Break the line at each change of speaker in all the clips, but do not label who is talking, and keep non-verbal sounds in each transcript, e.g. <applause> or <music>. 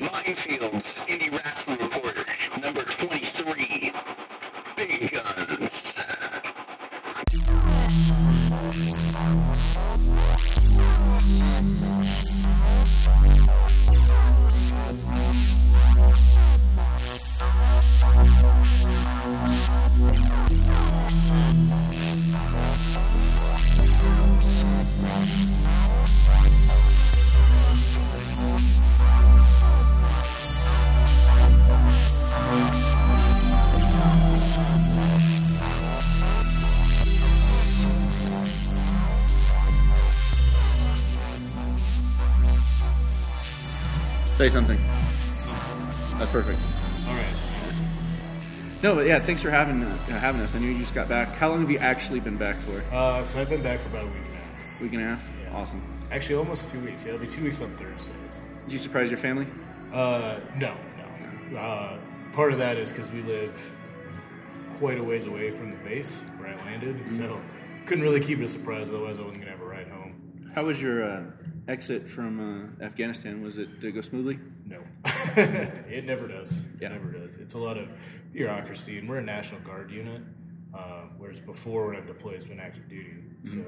Mindfields, Indie Wrestling
but yeah, thanks for having uh, having us. I knew you just got back. How long have you actually been back for?
Uh, so I've been back for about a week and a half.
Week and a half.
Yeah.
Awesome.
Actually, almost two weeks. Yeah, it'll be two weeks on Thursday.
Did you surprise your family?
Uh, no, no. Uh, part of that is because we live quite a ways away from the base where I landed, so couldn't really keep it a surprise. Otherwise, I wasn't gonna have a ride home.
How was your uh, exit from uh, Afghanistan? Was it did it go smoothly?
No, <laughs> it never does.
Yeah.
It never does. It's a lot of bureaucracy, and we're a National Guard unit, uh, whereas before when I've deployed, it's been active duty. So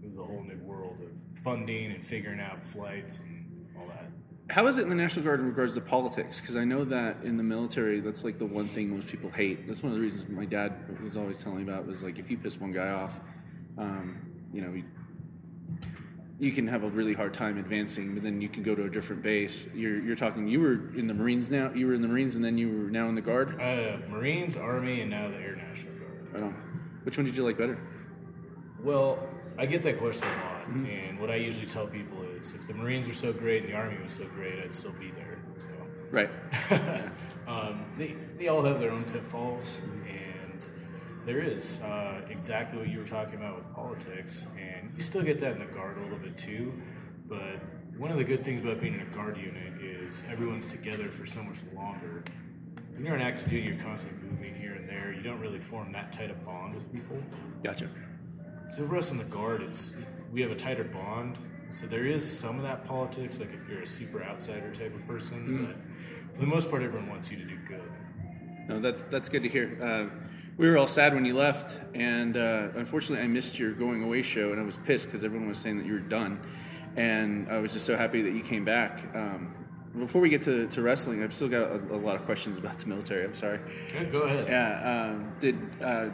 it was a whole new world of funding and figuring out flights and all that.
How is it in the National Guard in regards to politics? Because I know that in the military, that's like the one thing most people hate. That's one of the reasons my dad was always telling me about was like if you piss one guy off, um, you know, you, can have a really hard time advancing, but then you can go to a different base. You're, you're talking. You were in the Marines now. You were in the Marines, and then you were now in the Guard.
Uh, Marines, Army, and now the Air National Guard.
Right on. Which one did you like better?
Well, I get that question a lot, and what I usually tell people is if the Marines were so great and the Army was so great, I'd still be there. So.
Right. <laughs>
um, they, they all have their own pitfalls, and there is uh, exactly what you were talking about politics, and you still get that in the guard a little bit too. But one of the good things about being in a guard unit is everyone's together for so much longer. When you're on active duty, you're constantly moving here and there. You don't really form that tight a bond with people.
Gotcha.
So for us in the guard, it's we have a tighter bond. So there is some of that politics, like if you're a super outsider type of person. But for the most part, everyone wants you to do good.
No, that that's good to hear. Uh, we were all sad when you left, and uh, unfortunately, I missed your going away show, and I was pissed because everyone was saying that you were done, and I was just so happy that you came back. Um, before we get to, to wrestling, I've still got a, a lot of questions about the military. I'm sorry.
Yeah, go ahead.
Yeah. Um, did uh,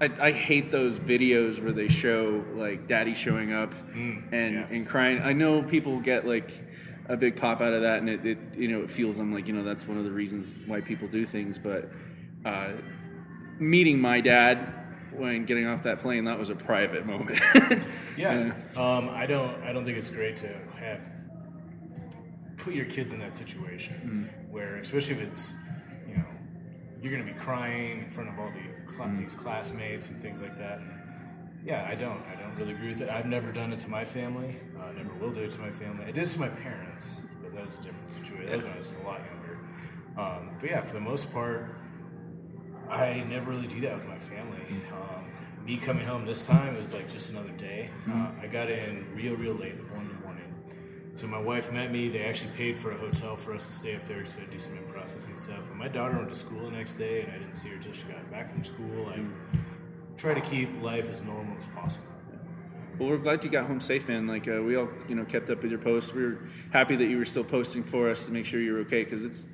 I, I hate those videos where they show like daddy showing up and
yeah.
and crying. I know people get like a big pop out of that, and it, it you know it feels them like you know that's one of the reasons why people do things. But uh, meeting my dad when getting off that plane, that was a private moment. <laughs>
Yeah. Um, I don't. I don't think it's great to have put your kids in that situation where, especially if it's, you know, you're going to be crying in front of all the cl- these classmates and things like that. And yeah, I don't. I don't really agree with it. I've never done it to my family. Uh, never will do it to my family. I did it to my parents, but that was a different situation. That was when I was a lot younger. Um, but yeah, for the most part, I never really do that with my family. Um, me coming home this time it was like just another day. Uh, I got in real, real late, like one in the morning. So my wife met me. They actually paid for a hotel for us to stay up there so I do some in processing stuff. But my daughter went to school the next day, and I didn't see her till she got back from school. I try to keep life as normal as possible.
Well, we're glad you got home safe, man. Like uh, we all, you know, kept up with your posts. We were happy that you were still posting for us to make sure you were okay because it's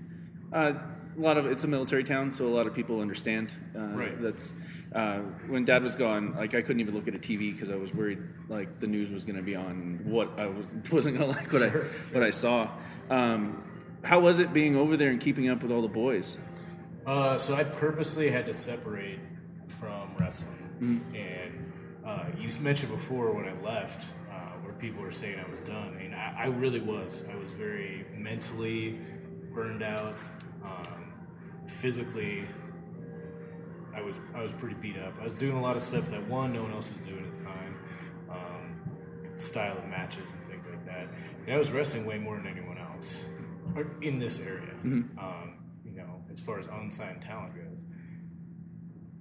uh, a lot of it's a military town, so a lot of people understand. Uh,
Right.
That's uh, when Dad was gone. Like I couldn't even look at a TV because I was worried like the news was going to be on what I was <laughs> wasn't going to like what I
Sure,
what I saw. Um, how was it being over there and keeping up with all the boys?
Uh, so I purposely had to separate from wrestling, and uh, you mentioned before when I left, uh, where people were saying I was done, and I, I really was. I was very mentally burned out, um, physically. I was I was pretty beat up. I was doing a lot of stuff that one no one else was doing at the time, um, style of matches and things like that. And I was wrestling way more than anyone else or in this area. Um, you know, as far as unsigned talent goes.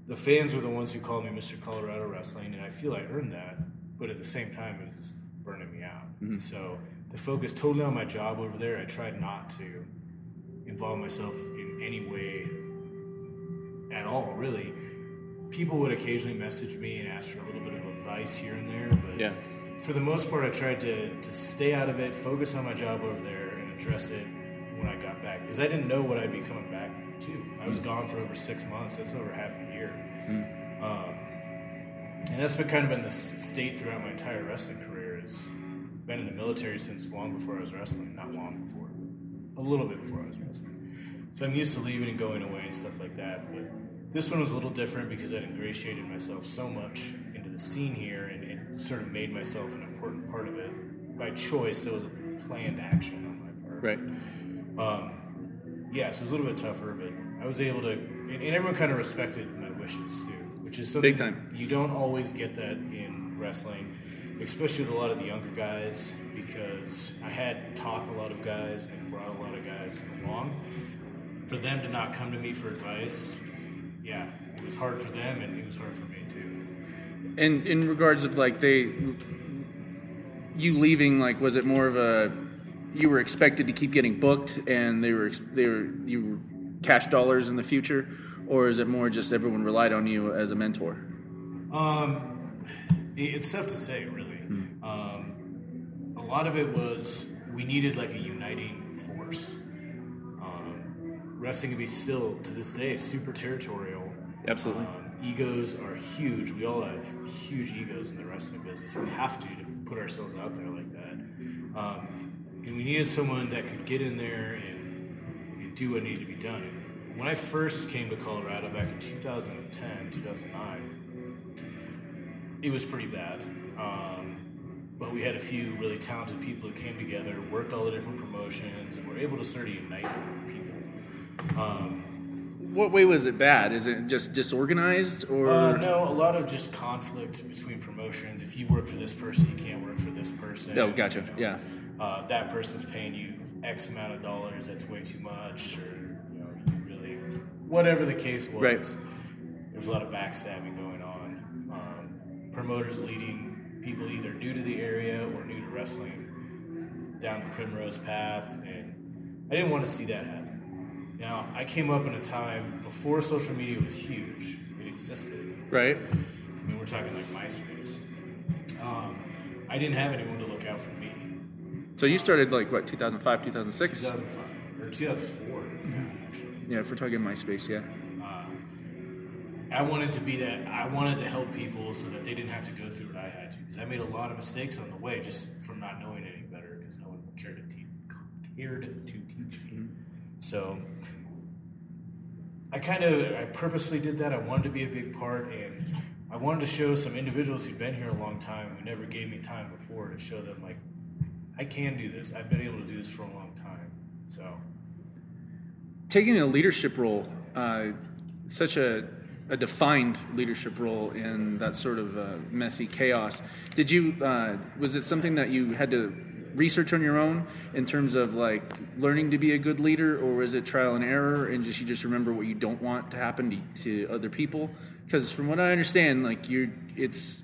The fans were the ones who called me Mr. Colorado Wrestling, and I feel I earned that. But at the same time, it was just burning me out. So I focus totally on my job over there. I tried not to involve myself in any way at all, really. People would occasionally message me and ask for a little bit of advice here and there, but
Yeah.
for the most part, I tried to, to stay out of it, focus on my job over there, and address it when I got back. Because I didn't know what I'd be coming back to. I was gone for over six months. That's over half a year. Um, and that's been kind of been the state throughout my entire wrestling career. Is been in the military since long before I was wrestling. Not long before, but a little bit before I was wrestling. So I'm used to leaving and going away and stuff like that. But this one was a little different because I'd ingratiated myself so much into the scene here and, and sort of made myself an important part of it by choice. There was a planned action on my part.
Right.
Um, yeah, so it was a little bit tougher, but I was able to, and, and everyone kind of respected my wishes too, which is something
Big time.
you don't always get that in wrestling, especially with a lot of the younger guys, because I had taught a lot of guys and brought a lot of guys along. For them to not come to me for advice, yeah, it was hard for them, and it was hard for me too.
And in regards of like they, you leaving, like was it more of a, you were expected to keep getting booked, and they were they were you were cash dollars in the future, or is it more just everyone relied on you as a mentor?
Um, it's tough to say, really. Um, a lot of it was we needed like a uniting force. Um, wrestling can be still to this day super territorial.
Absolutely.
Um, egos are huge. We all have huge egos in the wrestling business. We have to to put ourselves out there like that. Um, and we needed someone that could get in there and, and do what needed to be done. And when I first came to Colorado back in 2010, 2009, it was pretty bad. Um, but we had a few really talented people who came together, worked all the different promotions, and were able to sort of unite people. Um,
What way was it bad? Is it just disorganized, or
Uh, no, a lot of just conflict between promotions. If you work for this person, you can't work for this person.
Oh, gotcha.
You know,
Yeah.
Uh, that person's paying you X amount of dollars. That's way too much, or you know, you really, whatever the case was.
Right.
There's a lot of backstabbing promoters leading people either new to the area or new to wrestling down the primrose path, and I didn't want to see that happen. Now, I came up in a time before social media was huge. It existed.
right?
I mean, we're talking like MySpace. Um, I didn't have anyone to look out for me.
So you started like what 2005, 2006?
2005 or 2004, actually.
Yeah, if we're talking MySpace, yeah.
I wanted to be that. I wanted to help people so that they didn't have to go through what I had to. Because I made a lot of mistakes on the way just from not knowing any better. Because no one cared to teach cared to teach me. So I kind of I purposely did that. I wanted to be a big part, and I wanted to show some individuals who've been here a long time who never gave me time before to show them like I can do this. I've been able to do this for a long time. So
taking a leadership role, uh, such a, a defined leadership role in that sort of uh, messy chaos. Did you? Uh, was it something that you had to research on your own in terms of like learning to be a good leader, or was it trial and error, and just you just remember what you don't want to happen to, to other people? Because from what I understand, like you're, it's.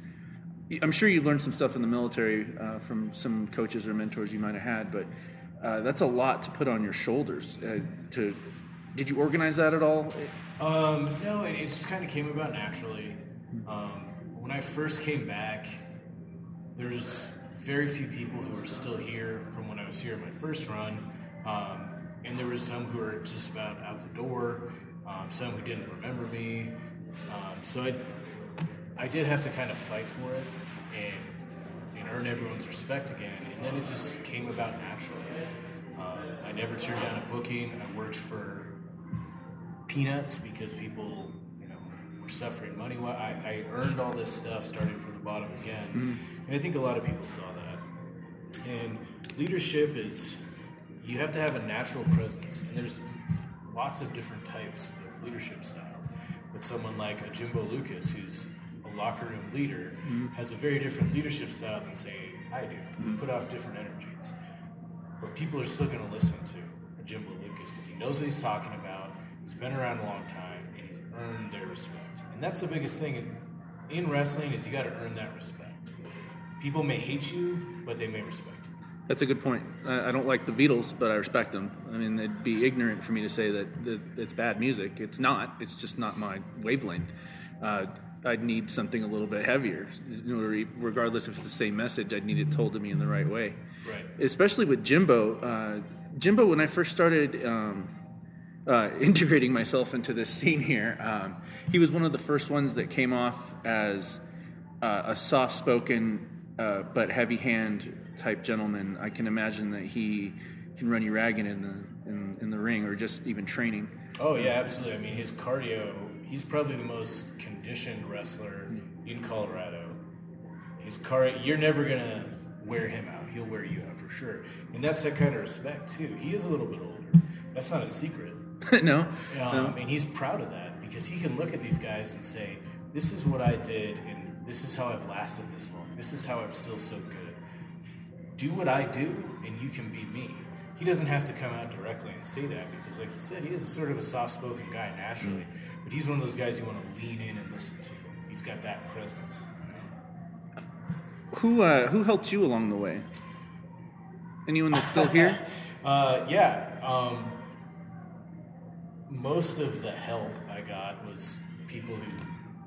I'm sure you learned some stuff in the military uh, from some coaches or mentors you might have had, but uh, that's a lot to put on your shoulders. Uh, to did you organize that at all?
Um, no, it, it just kind of came about naturally. Um, when I first came back, there was very few people who were still here from when I was here in my first run, um, and there was some who were just about out the door, um, some who didn't remember me. Um, so I, I did have to kind of fight for it and, and earn everyone's respect again, and then it just came about naturally. Um, I never turned down a booking. I worked for peanuts because people, you know, were suffering money. I, I earned all this stuff starting from the bottom again, hmm. and I think a lot of people saw that. And leadership is you have to have a natural presence, and there's lots of different types of leadership styles. But someone like a Jimbo Lucas, who's a locker room leader, hmm. has a very different leadership style than say I do. We put off different energies but people are still going to listen to a Jimbo Lucas because he knows what he's talking about. He's been around a long time and he's earned their respect. And that's the biggest thing in, in wrestling is you got to earn that respect. People may hate you, but they may respect you.
That's a good point. I, I don't like the Beatles, but I respect them. I mean, it'd be ignorant for me to say that, that it's bad music. It's not. It's just not my wavelength. Uh, I'd need something a little bit heavier. Regardless if it's the same message, I'd need it told to me in the right way.
Right.
Especially with Jimbo. Uh, Jimbo, when I first started um, uh, <laughs> integrating myself into this scene here, um, he was one of the first ones that came off as uh, a soft-spoken uh, but heavy-hand type gentleman. I can imagine that he can run you ragged in the in, in the ring or just even training.
Oh yeah, absolutely. I mean, his cardio. He's probably the most conditioned wrestler in Colorado. His car. You're never gonna wear him out. He'll wear you out for sure. And that's that kind of respect too. He is a little bit older. That's not a secret. <laughs>
no,
Um,
no.
And he's proud of that because he can look at these guys and say, "This is what I did, and this is how I've lasted this long. This is how I'm still so good. Do what I do, and you can be me." He doesn't have to come out directly and say that because, like you said, he is sort of a soft-spoken guy naturally. But he's one of those guys you want to lean in and listen to. He's got that presence.
Who uh, who helped you along the way? Anyone that's still here? <laughs>
Uh, yeah. Um, most of the help I got was people who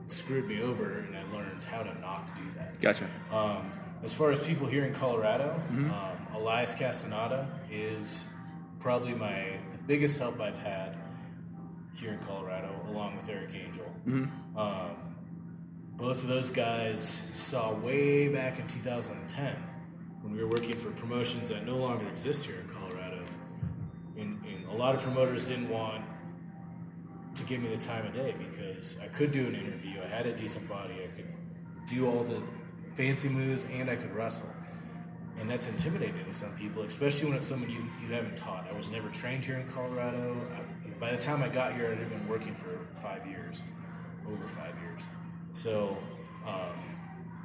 screwed me over, and I learned how to not do that.
Gotcha.
Um, as far as people here in Colorado, um, Elias Castaneda is probably my biggest help I've had here in Colorado, along with Eric Angel. Um, both of those guys saw way back in 2010 when we were working for promotions that no longer exist here in Colorado. And, and a lot of promoters didn't want to give me the time of day because I could do an interview. I had a decent body. I could do all the fancy moves and I could wrestle. And that's intimidating to some people, especially when it's someone you, you haven't taught. I was never trained here in Colorado. I, by the time I got here, I'd have been working for five years, over five years. So, um,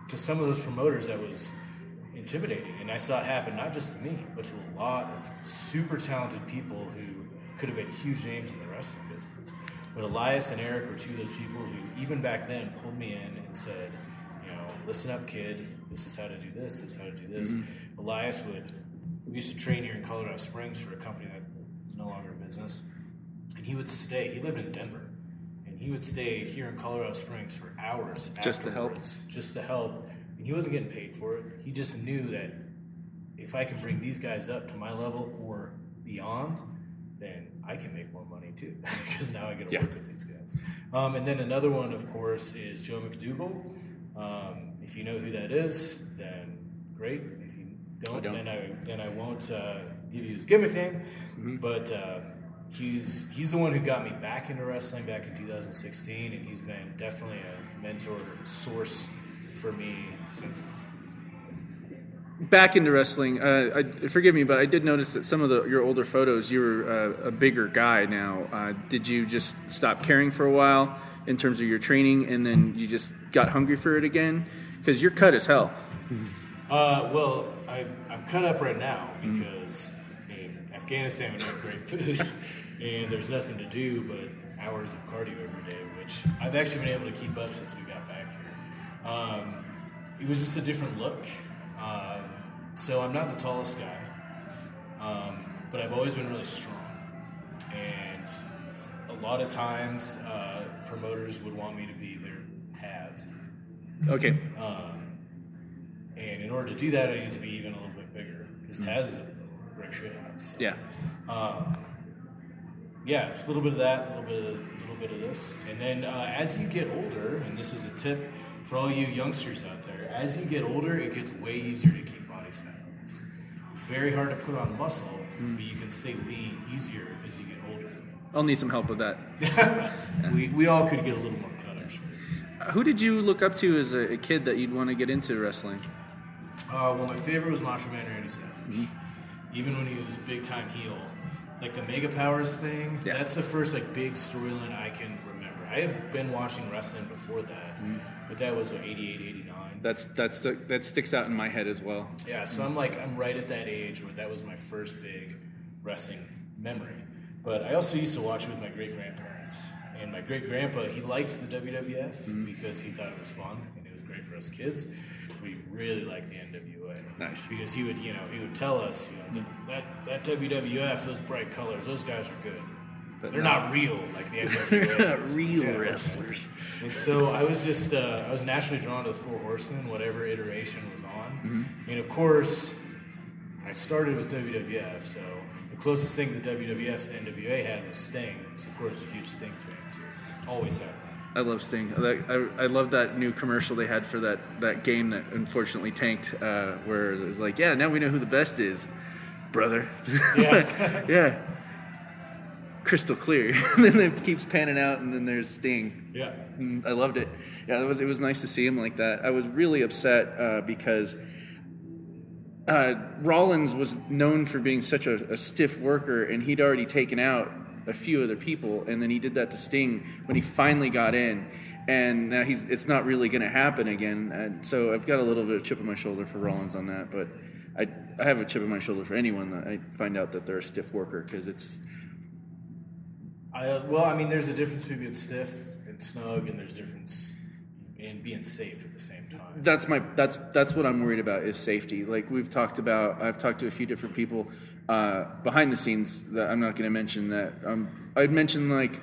to some of those promoters, that was intimidating. And I saw it happen not just to me, but to a lot of super talented people who could have been huge names in the wrestling business. But Elias and Eric were two of those people who, even back then, pulled me in and said, you know, listen up, kid. This is how to do this. This is how to do this. Mm-hmm. Elias would. We used to train here in Colorado Springs for a company that is no longer in business, and he would stay. He lived in Denver, and he would stay here in Colorado Springs for hours
Just to help?
just to help. And he wasn't getting paid for it. He just knew that if I can bring these guys up to my level or beyond, then I can make more money too <laughs> because now I get to
Yeah.
work with these guys. Um, and then another one, of course, is Joe McDougal. Um, if you know who that is, then great. If you don't,
don't.
then I then I won't uh, give you his gimmick name.
Mm-hmm.
But uh, he's he's the one who got me back into wrestling back in 2016, and he's been definitely a mentor source for me since.
Back into wrestling. Uh, I, forgive me, but I did notice that some of the, your older photos, you were uh, a bigger guy now. Uh, did you just stop caring for a while in terms of your training, and then you just got hungry for it again? Because you're cut as hell. <laughs>
Uh, well, I, I'm cut up right now because in Afghanistan we have great food <laughs> and there's nothing to do but hours of cardio every day, which I've actually been able to keep up since we got back here. Um, it was just a different look. Um, so I'm not the tallest guy, um, but I've always been really strong. And a lot of times, uh, promoters would want me to be their Taz.
Okay.
Um, and in order to do that, I need to be even a little bit bigger because Taz is a brick shit house.
Yeah.
Um, yeah, just a little bit of that, a little bit of a little bit of this, and then uh, as you get older, and this is a tip for all you youngsters out there, as you get older, it gets way easier to keep body fat. It's very hard to put on muscle, but you can stay lean easier as you get older.
I'll need some help with that. <laughs>
we, we all could get a little more cut, I'm sure.
Uh, Who did you look up to as a, a kid that you'd want to get into wrestling?
Uh, well, my favorite was Macho Man Randy Savage. Even when he was big time heel, like the Mega Powers thing.
Yeah.
That's the first like big storyline I can remember. I had been watching wrestling before that, but that was what, 88, 89.
That's that's that sticks out in my head as well.
Yeah, so I'm like I'm right at that age where that was my first big wrestling memory. But I also used to watch it with my great grandparents. And my great grandpa, he liked the WWF mm-hmm. because he thought it was fun and it was great for us kids. We really like the NWA.
Nice.
Because he would, you know, he would tell us, you know, that, that that WWF, those bright colors, those guys are good.
But
They're
not-
not real like the <laughs>
They're
NWA.
not real
Yeah.
wrestlers.
And so I was just, uh, I was naturally drawn to the Four Horsemen, whatever iteration was on.
Mm-hmm.
And of course, I started with WWF, so the closest thing the WWF's NWA had was Sting. So of course, a huge Sting fan too. Always have.
I love Sting. I, I, I love that new commercial they had for that, that game that unfortunately tanked, uh, where it was like, yeah, now we know who the best is, brother.
Yeah. <laughs>
yeah. Crystal clear. <laughs> and then it keeps panning out, and then there's Sting.
Yeah.
Mm, I loved it. Yeah, it was it was nice to see him like that. I was really upset uh, because uh, Rollins was known for being such a, a stiff worker, and he'd already taken out a few other people, and then he did that to Sting when he finally got in, and now he's it's not really going to happen again. And so I've got a little bit of chip on my shoulder for Rollins on that, but I I have a chip on my shoulder for anyone that I find out that they're a stiff worker because it's
I, well, I mean, there's a difference between stiff and snug, and there's difference in being safe at the same time.
that's my that's that's what I'm worried about is safety. Like we've talked about, I've talked to a few different people uh, behind the scenes that I'm not going to mention. That um, I'd mention like,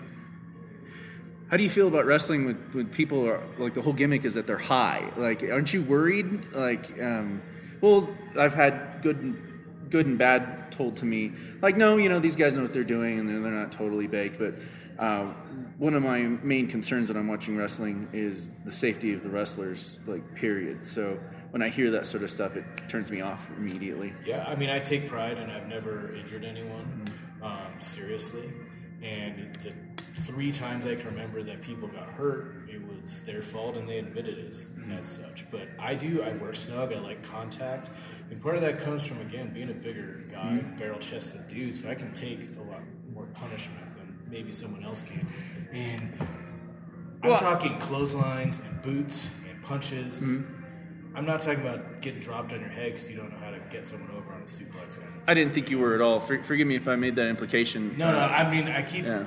how do you feel about wrestling with with people are like the whole gimmick is that they're high? Like, aren't you worried? Like, um, well, I've had good good and bad told to me. Like, no, you know, these guys know what they're doing and they're, they're not totally baked. But uh, one of my main concerns when I'm watching wrestling is the safety of the wrestlers, like, period. So when I hear that sort of stuff, it turns me off immediately.
Yeah, I mean, I take pride and I've never injured anyone um, seriously. And the three times I can remember that people got hurt, it was their fault and they admitted it as, as such. But I do, I work snug, I like contact. And part of that comes from, again, being a bigger guy, mm-hmm. barrel chested dude, so I can take a lot more punishment than maybe someone else can. And I'm
Well-
talking clotheslines and boots and punches. Mm-hmm. I'm not talking about getting dropped on your head because you don't know how to get someone over on a suplex.
I didn't think you were at all. For, forgive me if I made that implication.
no, no. Uh, I mean, I keep,
Yeah.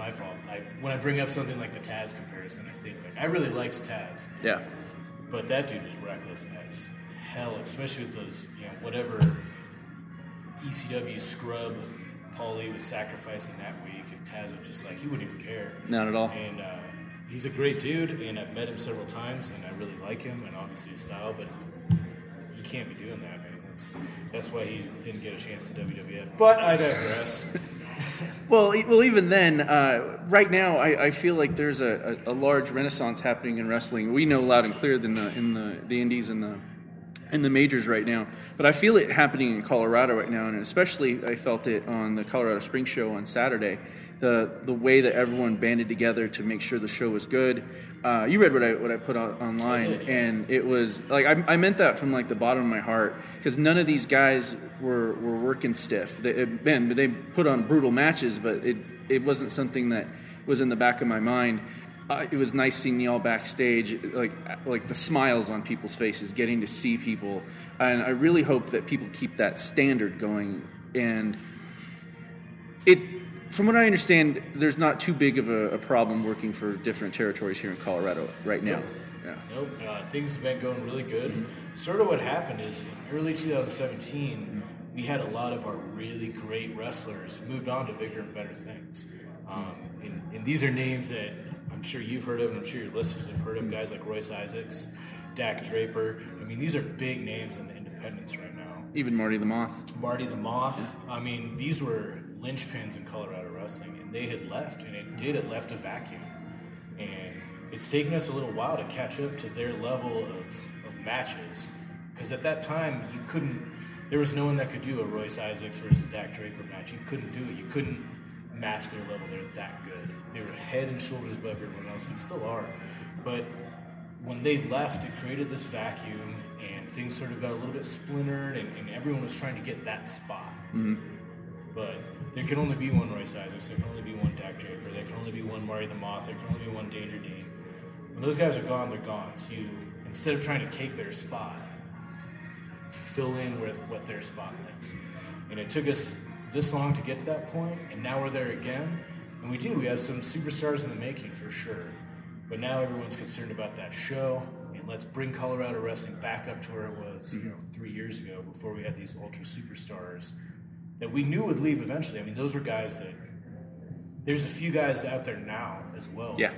And this is my fault. I, when I bring up something like the Taz comparison, I think like I really liked Taz,
Yeah.
but that dude is reckless as hell, especially with those, you know, whatever ECW scrub Paulie was sacrificing that week, and Taz was just like he wouldn't even care.
Not at all.
And uh, he's a great dude, and I've met him several times, and I really like him, and obviously his style. But he can't be doing that, man. That's that's why he didn't get a chance in WWF. But I digress. <laughs>
Well, well, even then, uh, right now, I, I feel like there's a, a, a large renaissance happening in wrestling. We know loud and clear in the in the, the indies and the in the majors right now, but I feel it happening in Colorado right now, and especially I felt it on the Colorado Spring Show on Saturday. The the way that everyone banded together to make sure the show was good. Uh, you read what I what I put on, online,
did,
and it was like I, I meant that from like the bottom of my heart because none of these guys were, were working stiff. They, it, man, they put on brutal matches, but it it wasn't something that was in the back of my mind. Uh, it was nice seeing y'all backstage, like like the smiles on people's faces, getting to see people, and I really hope that people keep that standard going. And it, from what I understand, there's not too big of a, a problem working for different territories here in Colorado right now. Yeah.
Nope. Uh, things have been going really good. Sort of what happened is in early 2017, we had a lot of our really great wrestlers moved on to bigger and better things. Um, and, and these are names that I'm sure you've heard of, and I'm sure your listeners have heard of. Guys like Royce Isaacs, Dak Draper. I mean, these are big names in the independents right now.
Even Marty the Moth.
Marty the Moth. I mean, these were linchpins in Colorado wrestling, and they had left, and it did. It left a vacuum, and it's taken us a little while to catch up to their level of, of matches. Because at that time, you couldn't. There was no one that could do a Royce Isaacs versus Dak Draper match. You couldn't do it. You couldn't match their level. They're that good. They were head and shoulders above everyone else, and still are. But when they left, it created this vacuum, and things sort of got a little bit splintered, and, and everyone was trying to get that spot. Mm-hmm. But there can only be one Royce Isaacs, there can only be one Dak Draper, there can only be one Marty the Moth, there can only be one Danger Dean. When those guys are gone, they're gone. So you, instead of trying to take their spot, fill in with what their spot is. And it took us this long to get to that point, and now we're there again. And we do. We have some superstars in the making for sure. But now everyone's concerned about that show. And let's bring Colorado wrestling back up to where it was, you mm-hmm. know, three years ago before we had these ultra superstars that we knew would leave eventually. I mean, those were guys that there's a few guys out there now as well.
Yeah.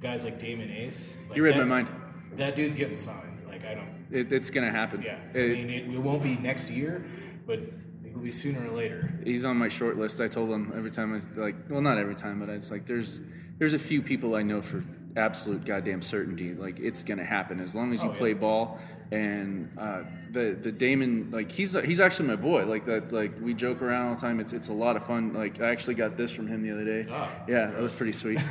guys like Damon Ace. Like
You read
that-
my mind.
That dude's getting signed. Like I don't.
It, it's gonna happen.
Yeah, I
It-
mean, it, it won't be next year, but it'll be sooner or later.
he's on my short list. I told him every time I like, well, not every time, but it's like there's there's a few people I know for absolute goddamn certainty. Like it's gonna happen as long as you
Oh, yeah.
play ball. And uh, the the Damon, like he's he's actually my boy. Like that, like we joke around all the time. It's it's a lot of fun. Like I actually got this from him the other day.
Ah,
yeah, that was pretty sweet. <laughs> <laughs>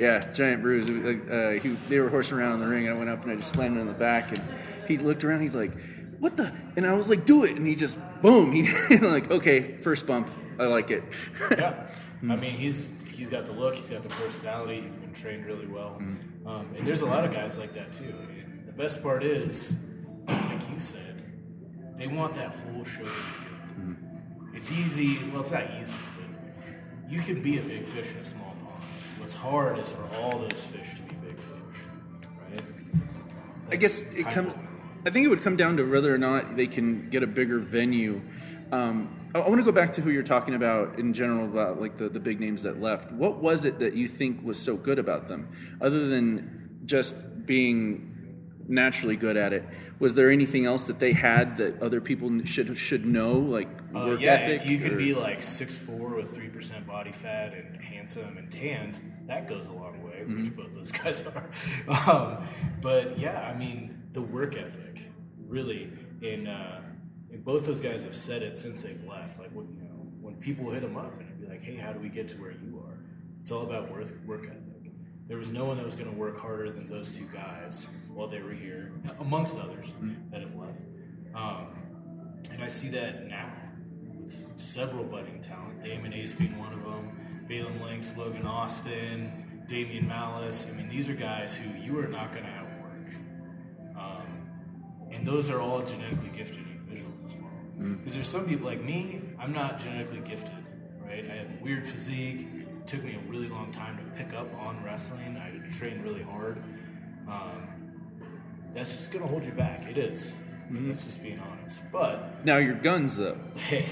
yeah, giant bruise. It was like, Uh, he, they were horsing around in the ring, and I went up and I just slammed him in the back. And he looked around. He's like, "What the?" And I was like, "Do it!" And he just boom. He <laughs> like, okay, first bump. I like it.
yeah, I mean, he's he's got the look, he's got the personality, he's been trained really well, um, and there's a lot of guys like that too. And the best part is, like you said, they want that whole show to be good. It's easy. Well, it's not easy, but you can be a big fish in a small pond. What's hard is for all those fish to be big fish, right?
I guess it comes.
I
I think it would come down to whether or not they can get a bigger venue. Um, I, want to go back to who you're talking about in general about like the, the big names that left. What was it that you think was so good about them, other than just being naturally good at it? Was there anything else that they had that other people should should know, like
Uh,
work
yeah,
ethic?
if you could be like six four with 3% body fat and handsome and tanned, that goes a long way,
Mm-hmm.
which both those <laughs> guys are. Um, but yeah, I mean, the work ethic, really. In, uh, both those guys have said it since they've left. Like, when, you know, when people hit them up and it'd be like, hey, how do we get to where you are? It's all about work, work ethic. There was no one that was going to work harder than those two guys while they were here, amongst others
Mm-hmm.
that have left. Um, and I see that now with several budding talent. Damon Ace being one of them, Balaam Links, Logan Austin, Damian Malice. I mean, these are guys who you are not going to outwork. Um, and those are all genetically gifted individuals as well. Because there's some people like me, I'm not genetically gifted, right? I have a weird physique. It took me a really long time to pick up on wrestling. I trained really hard. Um, that's just going to hold you back. It is. Let's just being honest. But
now your guns though.
hey,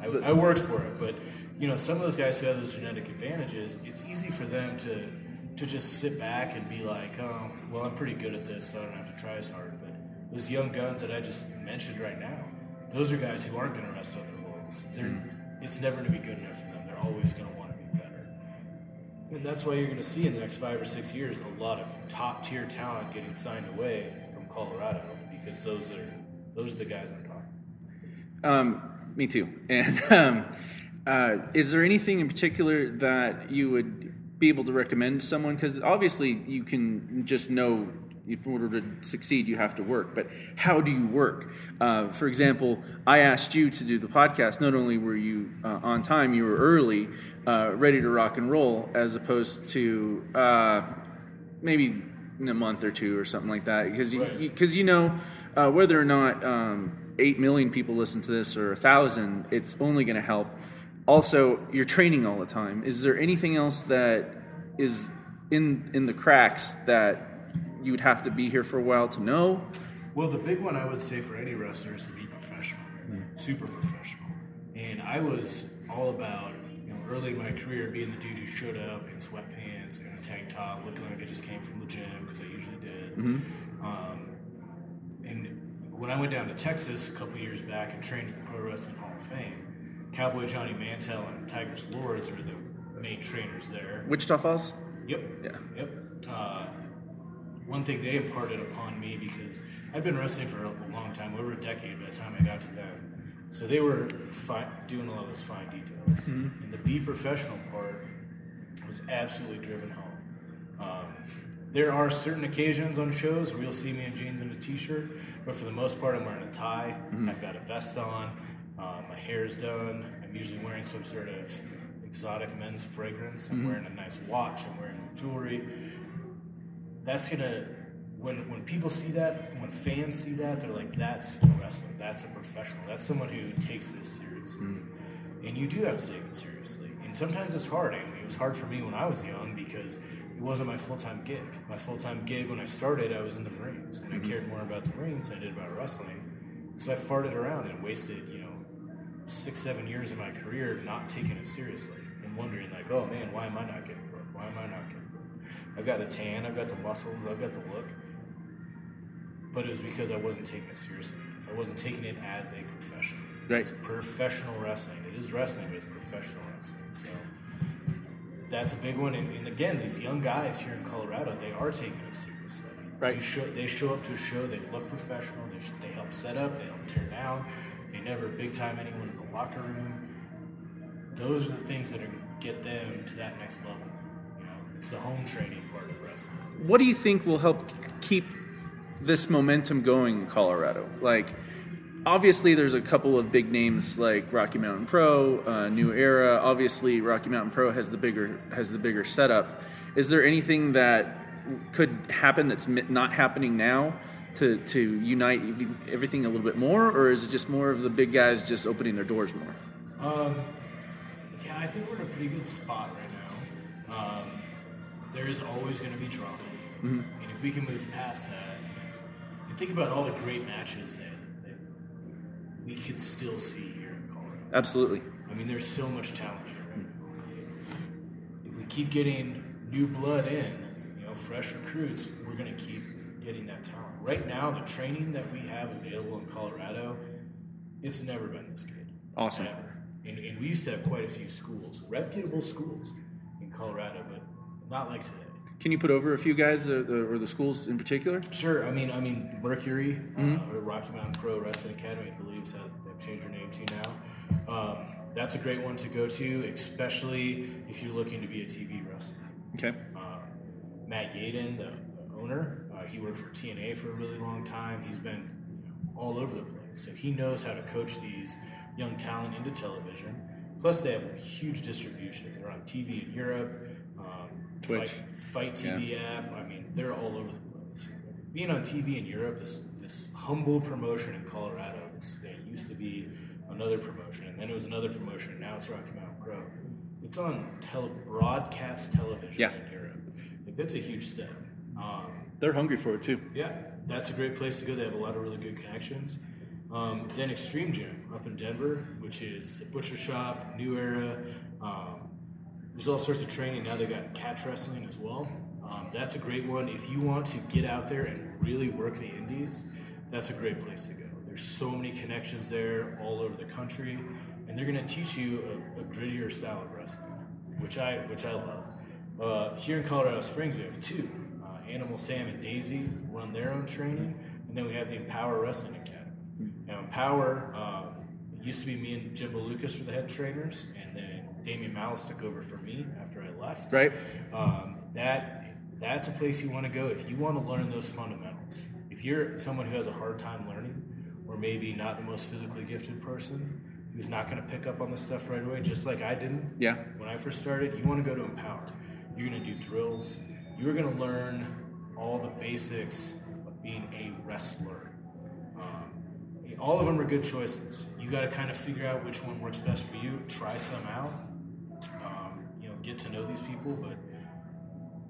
I, I worked for it, but you know, some of those guys who have those genetic advantages, it's easy for them to to just sit back and be like, oh, well, I'm pretty good at this, so I don't have to try as hard. But those young guns that I just mentioned right now, those are guys who aren't going to rest on their laurels. They're, It's never going to be good enough for them. They're always going to want to be better. And that's why you're going to see in the next five or six years a lot of top tier talent getting signed away from Colorado because those are those are the guys I'm talking.
Um, me too. <laughs> And um, uh, is there anything in particular that you would be able to recommend to someone? Because obviously you can just know in order to succeed you have to work. But how do you work? Uh, for example, I asked you to do the podcast. Not only were you uh, on time, you were early, uh, ready to rock and roll, as opposed to uh, maybe in a month or two or something like that. Because you,
Right.
because you know uh, whether or not um, eight million people listen to this or a thousand, it's only going to help. Also, you're training all the time. Is there anything else that is in in the cracks that you would have to be here for a while to know?
Well, the big one I would say for any wrestler is to be professional, super professional. And I was all about, you know, early in my career being the dude who showed up in sweatpants and a tank top, looking like I just came from the gym because I usually did. Um, and when I went down to Texas a couple years back and trained at the Pro Wrestling Hall of Fame, Cowboy Johnny Mantell and Tigers Lords were the main trainers there.
Wichita Falls.
Yep.
Yeah.
Yep. Uh, one thing they imparted upon me because I'd been wrestling for a long time, over a decade by the time I got to them. So they were fi- doing a lot of those fine details. And the be professional part was absolutely driven home. Um, there are certain occasions on shows where you'll see me in jeans and a t-shirt, but for the most part, I'm wearing a tie. I've got a vest on. Um, my hair's done. I'm usually wearing some sort of exotic men's fragrance. I'm wearing a nice watch. I'm wearing jewelry. That's gonna when when people see that, when fans see that, they're like, "That's a wrestler. That's a professional. That's someone who takes this seriously." Mm. And you do have to take it seriously. And sometimes it's hard. And you was hard for me when I was young because it wasn't my full time gig. My full time gig when I started, I was in the Marines, and I mm-hmm. cared more about the Marines than I did about wrestling. So I farted around and wasted, you know, six, seven years of my career not taking it seriously and wondering like, oh man, why am I not getting booked? Why am I not? I've got the tan, I've got the muscles, I've got the look. But it was because I wasn't taking it seriously. I wasn't taking it as a profession.
Right.
It's professional wrestling. It is wrestling, but it's professional wrestling. So that's a big one. And, and again, these young guys here in Colorado, they are taking it seriously.
Right.
They show, they show up to a show, they look professional, they, they help set up, they help tear down, they never big time anyone in the locker room. Those are the things that are get them to that next level. It's the home training part of wrestling.
What do you think will help keep this momentum going in Colorado? Like, obviously, there's a couple of big names like Rocky Mountain Pro, uh, New Era. Obviously, Rocky Mountain Pro has the bigger has the bigger setup. Is there anything that could happen that's not happening now to to unite everything a little bit more, or is it just more of the big guys just opening their doors more?
Um, yeah, I think we're in a pretty good spot right now. Um, there is always going to be drama, mm-hmm. and if we can move past that, and think about all the great matches that, that we could still see here in Colorado.
Absolutely.
I mean, there's so much talent here. Right. If we keep getting new blood in, you know, fresh recruits, we're going to keep getting that talent. Right now, the training that we have available in Colorado, it's never been this good.
Awesome.
And, and we used to have quite a few schools, reputable schools in Colorado, but not like today.
Can you put over a few guys, uh, the- or the schools in particular?
Sure. I mean, I mean, Mercury uh, Rocky Mountain Pro Wrestling Academy, I believe, so they've changed their name to now. Um, that's a great one to go to, especially if you're looking to be a TV wrestler.
Okay.
Uh, Matt Yaden, the, the owner, uh, he worked for TNA for a really long time. He's been you know, all over the place, so he knows how to coach these young talent into television. Plus, they have a huge distribution. They're on TV in Europe.
Twitch.
Fight, Fight TV app. I mean, they're all over the place. Being on TV in Europe, this this humble promotion in Colorado. It's, it used to be another promotion, and then it was another promotion, and now it's Rocky Mountain Pro. It's on tele- broadcast television
Yeah.
in Europe. Like, that's a huge step. Um,
They're hungry for it too.
yeah, that's a great place to go. They have a lot of really good connections. Um, then Extreme Gym up in Denver, which is the Butcher Shop, New Era. Um, there's all sorts of training now. They've got catch wrestling as well. Um, that's a great one. If you want to get out there and really work the indies, that's a great place to go. There's so many connections there all over the country, and they're going to teach you a, a grittier style of wrestling, which I which I love. Uh, here in Colorado Springs, we have two. Uh, Animal Sam and Daisy run their own training, and then we have the Empower Wrestling Academy. Now, Empower it used to be me and Jimbo Lucas were the head trainers, and then Damian Malice took over for me after I left.
Right.
Um, that that's a place you want to go if you want to learn those fundamentals. If you're someone who has a hard time learning, or maybe not the most physically gifted person who's not going to pick up on this stuff right away, just like I didn't
Yeah.
when I first started, you want to go to Empower. You're going to do drills. You're going to learn all the basics of being a wrestler. Um, all of them are good choices. You got to kind of figure out which one works best for you. Try some out. Get to know these people. But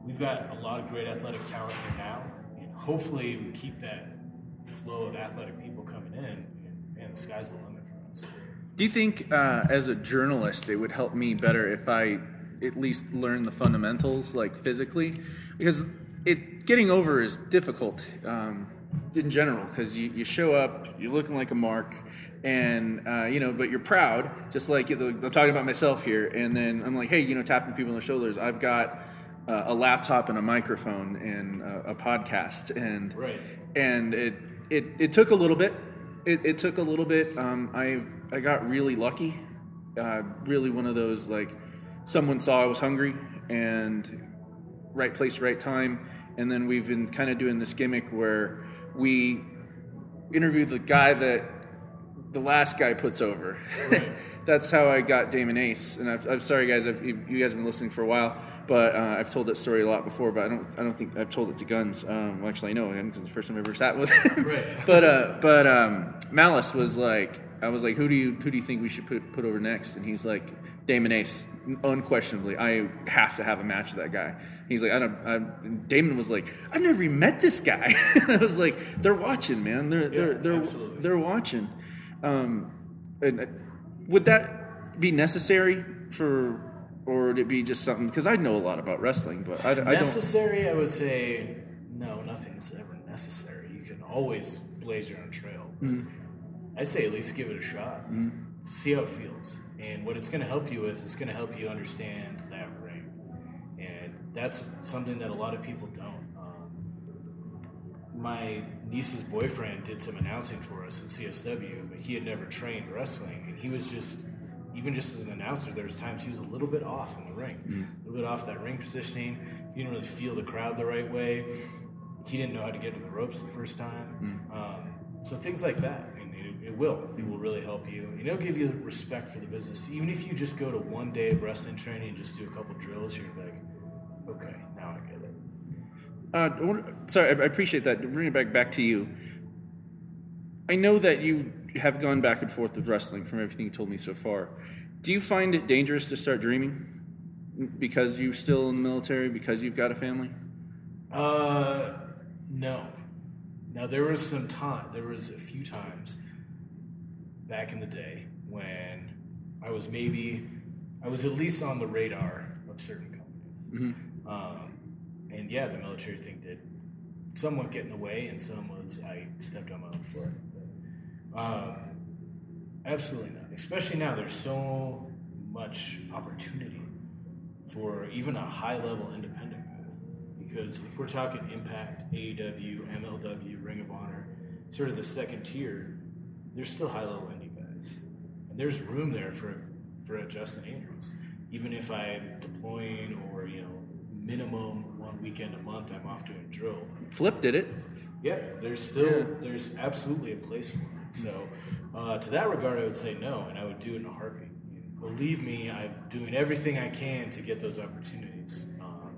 we've got a lot of great athletic talent here now, and hopefully we keep that flow of athletic people coming in. And man, the sky's the limit for us.
Do you think, uh, as a journalist, it would help me better if I at least learn the fundamentals, like physically? Because it getting over is difficult um, in general. Because you, you show up, you're looking like a mark, and uh, you know, but you're proud. Just like I'm talking about myself here, and then I'm like, hey, you know, tapping people on the shoulders. I've got uh, a laptop and a microphone and a, a podcast, and
Right.
and it it, it took a little bit. It, it took a little bit. Um, I I got really lucky. Uh, really one of those like someone saw I was hungry and right place, right time. And then we've been kind of doing this gimmick where we interviewed the guy that the last guy puts over.
Right. <laughs>
That's how I got Damon Ace. And I've, I'm sorry, guys, I've, you you guys have been listening for a while, but uh, I've told that story a lot before. But I don't, I don't think I've told it to Guns. Um, well, actually, I know him because it's the first time I ever sat with him.
Right. <laughs>
but uh, but um, Malice was like, I was like, who do you who do you think we should put put over next? And he's like, Damon Ace, unquestionably, I have to have a match with that guy. He's like, I don't. I, Damon was like, I've never even met this guy. <laughs> I was like, they're watching, man. They're they're they're
absolutely.
they're watching. Um, and uh, would that be necessary for, or would it be just something? Because I know a lot about wrestling, but I, I don't.
necessary, I would say no. Nothing's ever necessary. You can always blaze your own trail.
Mm-hmm.
I say at least give it a shot. See how it feels, and what it's going to help you with is it's going to help you understand that ring, and that's something that a lot of people don't. Um, my niece's boyfriend did some announcing for us at CSW, but he had never trained wrestling, and he was just, even just as an announcer, there was times he was a little bit off in the ring, a little bit off that ring positioning. He didn't really feel the crowd the right way. He didn't know how to get to the ropes the first time. Um, so things like that, it, will, it will really help you, and it'll give you respect for the business. Even if you just go to one day of wrestling training and just do a couple drills, you're like, okay, now I get it.
Uh, sorry, I I appreciate that. Bring it back back to you. I know that you have gone back and forth with wrestling from everything you told me so far. Do you find it dangerous to start dreaming because you're still in the military because you've got a family?
Uh, no. Now there was some time. There was a few times back in the day when I was maybe, I was at least on the radar of certain companies. Um, and yeah, the military thing did somewhat get in the way, and some was I stepped on my own foot. Um, absolutely not. Especially now, there's so much opportunity for even a high level independent. Because if we're talking Impact, AEW, MLW, Ring of Honor, sort of the second tier, there's still high level indie guys. And there's room there for for a Justin Andrews. Even if I'm deploying or, you know, minimum one weekend a month I'm off doing drill.
Flip did it.
Yeah, there's still there's absolutely a place for it. So, uh, to that regard, I would say no, and I would do it in a heartbeat. Believe me, I'm doing everything I can to get those opportunities. Um,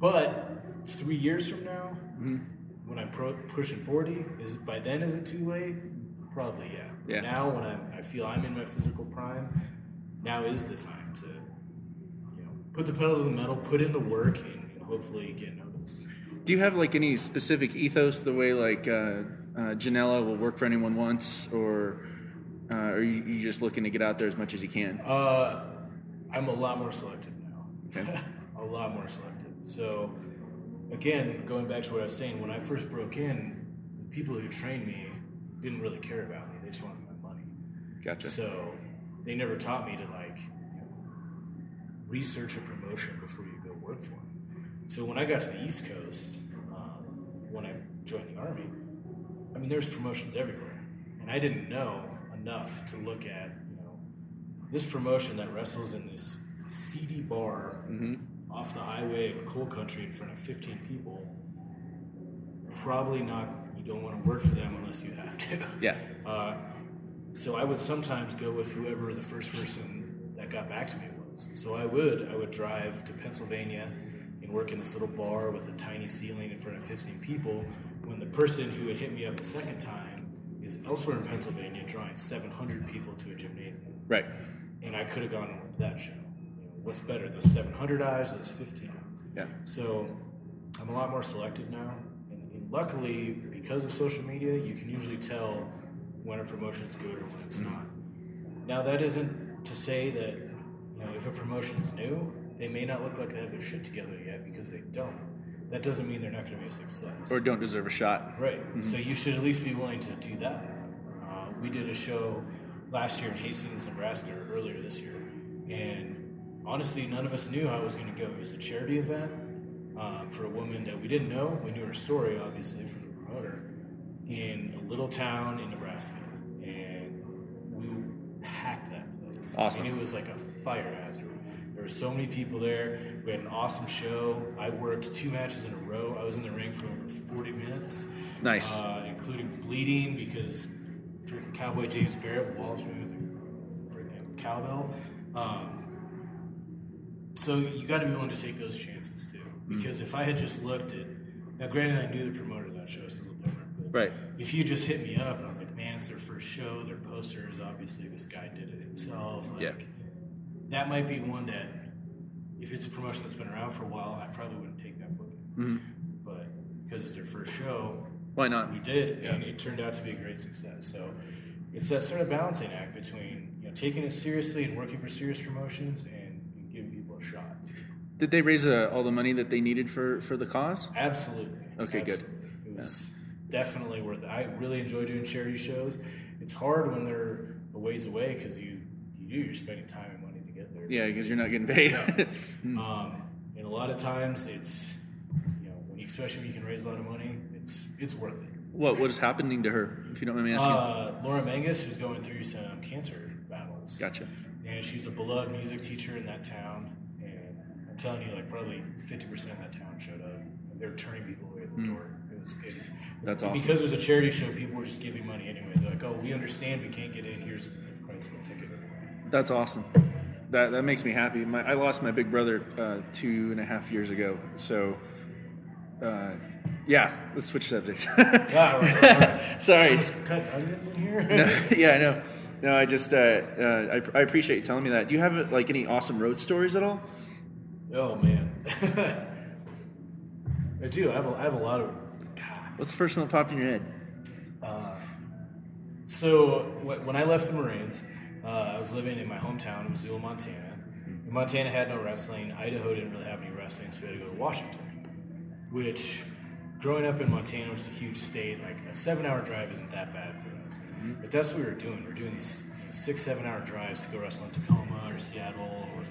but three years from now, when I'm pro- pushing forty, is by then is it too late? Probably yeah.
Yeah.
Now when I'm, I feel I'm in my physical prime, now is the time to, you know, put the pedal to the metal, put in the work, and, and hopefully get noticed.
Do you have like any specific ethos the way like uh, uh, Janela will work for anyone once, or uh, are you, you just looking to get out there as much as you can?
Uh, I'm a lot more selective now.
Okay. <laughs>
a lot more selective. So, again, going back to what I was saying, when I first broke in, the people who trained me didn't really care about me. They just wanted my money.
Gotcha.
So, they never taught me to like research a promotion before you go work for them. So when I got to the East Coast, um, when I joined the Army, I mean, there's promotions everywhere, and I didn't know enough to look at you know this promotion that wrestles in this seedy bar off the highway in coal country in front of 15 people. Probably not. You don't want to work for them unless you have to.
Yeah.
Uh, so I would sometimes go with whoever the first person that got back to me was. So I would I would drive to Pennsylvania and work in this little bar with a tiny ceiling in front of 15 people. When the person who had hit me up the second time is elsewhere in Pennsylvania, drawing 700 people to a gymnasium,
Right.
and I could have gone and worked that show. What's better, those 700 eyes, or those 15 eyes?
Yeah.
So I'm a lot more selective now. And, and luckily, because of social media, you can usually tell when a promotion's good or when it's not. Now, that isn't to say that, you know, if a promotion's new, they may not look like they have their shit together yet because they don't. That doesn't mean they're not going to be a success.
Or don't deserve a shot.
Right. So you should at least be willing to do that. Uh, we did a show last year in Hastings, Nebraska, or earlier this year, and honestly, none of us knew how it was going to go. It was a charity event um, for a woman that we didn't know. We knew her story, obviously, from the promoter, in a little town in Nebraska, and we packed that place.
Awesome.
And it was like a fire hazard. There were so many people there. We had an awesome show. I worked two matches in a row. I was in the ring for over 40 minutes.
Nice.
Uh, including bleeding because freaking Cowboy James Barrett walls me with a freaking cowbell. Um, so you got to be willing to take those chances too. Because if I had just looked at now, granted, I knew the promoter of that show, so it's a little different.
Right.
If you just hit me up and I was like, man, it's their first show, their posters, obviously this guy did it himself. Like,
Yeah.
That might be one that, if it's a promotion that's been around for a while, I probably wouldn't take that booking. But because it's their first show,
Why not?
we did, and it turned out to be a great success. So it's that sort of balancing act between you know taking it seriously and working for serious promotions and giving people a shot.
Did they raise uh, all the money that they needed for for the cause?
Absolutely.
Okay, good.
Absolutely. It was definitely worth it. I really enjoy doing charity shows. It's hard when they're a ways away because you you do you're spending time and money to get there.
Yeah, because you're not getting paid. <laughs>
Um, and a lot of times it's you know when you, especially when you can raise a lot of money, it's it's worth it.
what what is happening to her? If you don't mind me asking.
Uh, Laura Mangus is going through some cancer battles.
gotcha.
And she's a beloved music teacher in that town. And I'm telling you, like probably 50% of that town showed up. They're turning people away at the door. Good.
That's awesome.
Because it was a charity show, people were just giving money anyway. They're like, oh, we understand we can't get in. Here's the price of a ticket.
That's awesome. That that makes me happy. My, I lost my big brother uh, two and a half years ago. So, uh, yeah, let's switch subjects. <laughs>
Ah, right, right. <laughs>
Sorry.
Cutting onions in here? <laughs>
yeah, I know. No, I just uh, uh, I, I appreciate you telling me that. Do you have like any awesome road stories at all?
oh, man. I do. I have a, I have a lot of.
What's the first one that popped in your head?
So wh- when I left the Marines, uh, I was living in my hometown in Missoula, Montana. Montana had no wrestling. Idaho didn't really have any wrestling, so we had to go to Washington. Which, growing up in Montana, which is a huge state, like a seven-hour drive isn't that bad for us. But that's what we were doing. We are doing these you know, six, seven-hour drives to go wrestle in Tacoma or Seattle or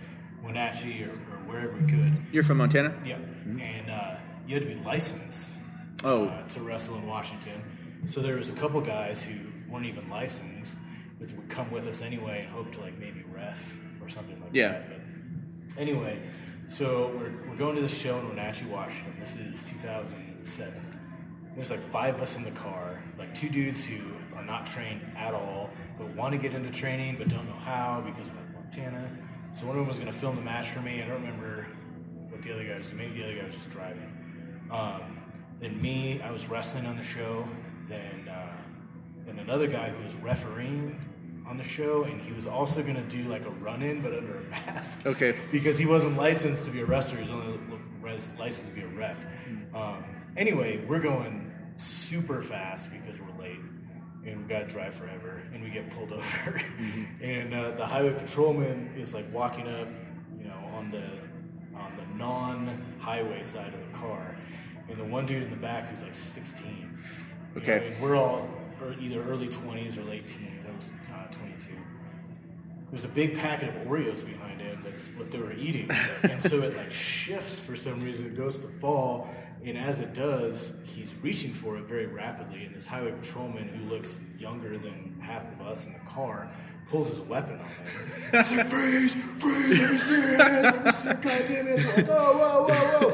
Wenatchee or, or wherever we could.
You're from Montana?
Yeah, and uh, you had to be licensed
Oh,
uh, to wrestle in Washington. So there was a couple guys who weren't even licensed, but would come with us anyway and hope to like maybe ref or something like
Yeah.
that. But anyway, so we're, we're going to this show in Wenatchee, Washington. This is 2007. There's like five of us in the car, like two dudes who are not trained at all, but want to get into training but don't know how because we're in Montana. So one of them was going to film the match for me. I don't remember what the other guy was. Maybe the other guy was just driving. Um, then me, I was wrestling on the show. Then uh, then another guy who was refereeing on the show, and he was also going to do like a run-in but under a mask.
Okay. <laughs>
because he wasn't licensed to be a wrestler. He was only res- licensed to be a ref. Um, anyway, we're going super fast because we're late. And we got to drive forever, and we get pulled <laughs> over. and uh, the highway patrolman is like walking up, you know, on the on the non-highway side of the car, and the one dude in the back who's like 16. you
Okay.
know, we're all er, either early 20s or late teens. I was uh, 22. There's a big packet of Oreos behind him. That's what they were eating, <laughs> and so it like shifts for some reason. It goes to fall, and as it does, he's reaching for it very rapidly. And this highway patrolman, who looks younger than half of us in the car, pulls his weapon on him. <laughs> It's like freeze, freeze! Let me see your hands. Let me see. God damn it! Like, whoa, whoa, whoa, whoa!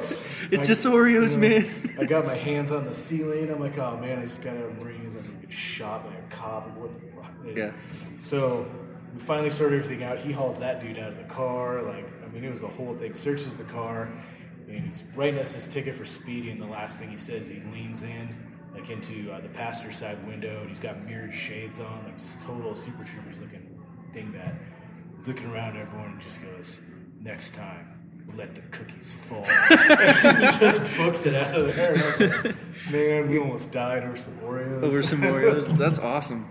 it's just Oreos,
You know,
man.
I got my hands on the ceiling. I'm like, oh man, I just got out of the Marines. I'm gonna get shot by a cop. What the fuck?
Yeah.
So we finally sorted everything out. He hauls that dude out of the car. Like, I mean, it was a whole thing. Searches the car, and he's writing us his ticket for speeding. And the last thing he says, he leans in, like into uh, the passenger side window, and he's got mirrored shades on, like just total Super Troopers looking dingbat. He's looking around everyone and just goes, "Next time." Let the cookies fall. <laughs> he just books it out of there. And I was like, Man, we almost died over some Oreos.
Over some Oreos. <laughs> That's awesome.